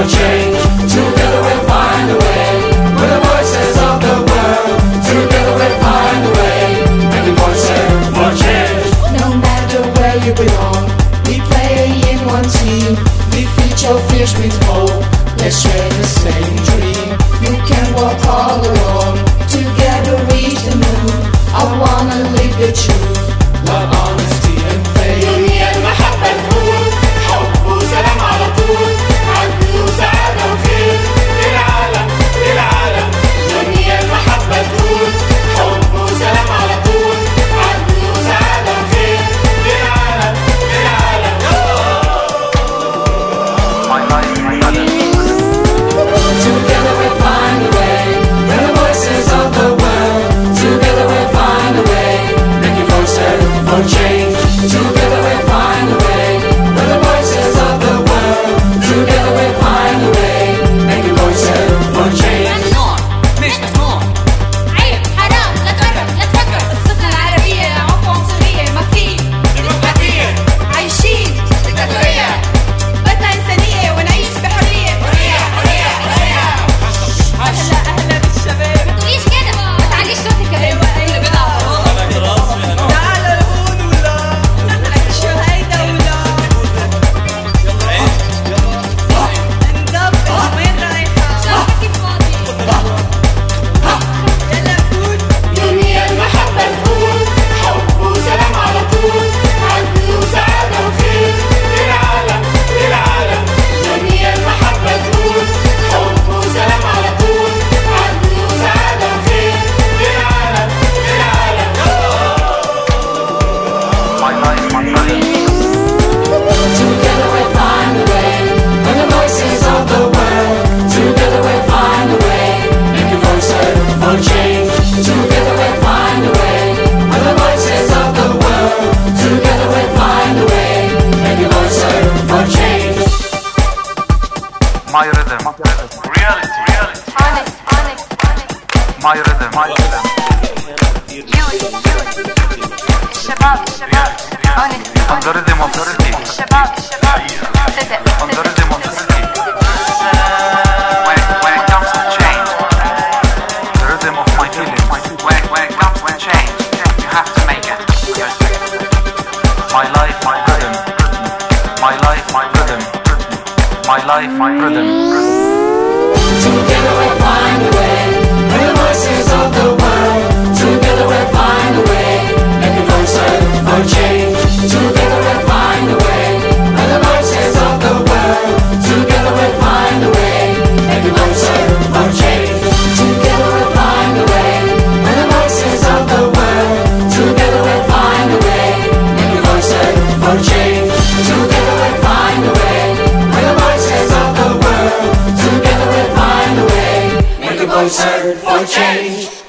gonna change. Together we'll find a way. We're the voices of the world. Together we'll find a way. And the voices for change. No matter where you belong, we play in one team. We your fears with hope. Let's share the same dream. You can walk all alone. Together reach the moon. I wanna live the truth. my rhythm, my rhythm. youth, youth. شباب شباب هون On the rhythm of the city, شباب شباب صدق on the صدق rhythm of the city. When it, when it comes to change, the rhythm of my feelings. When it, when it comes to change, you have to make it. My life, my rhythm. My life, my rhythm. My life, my rhythm. Together we'll find a way. voice heard for change.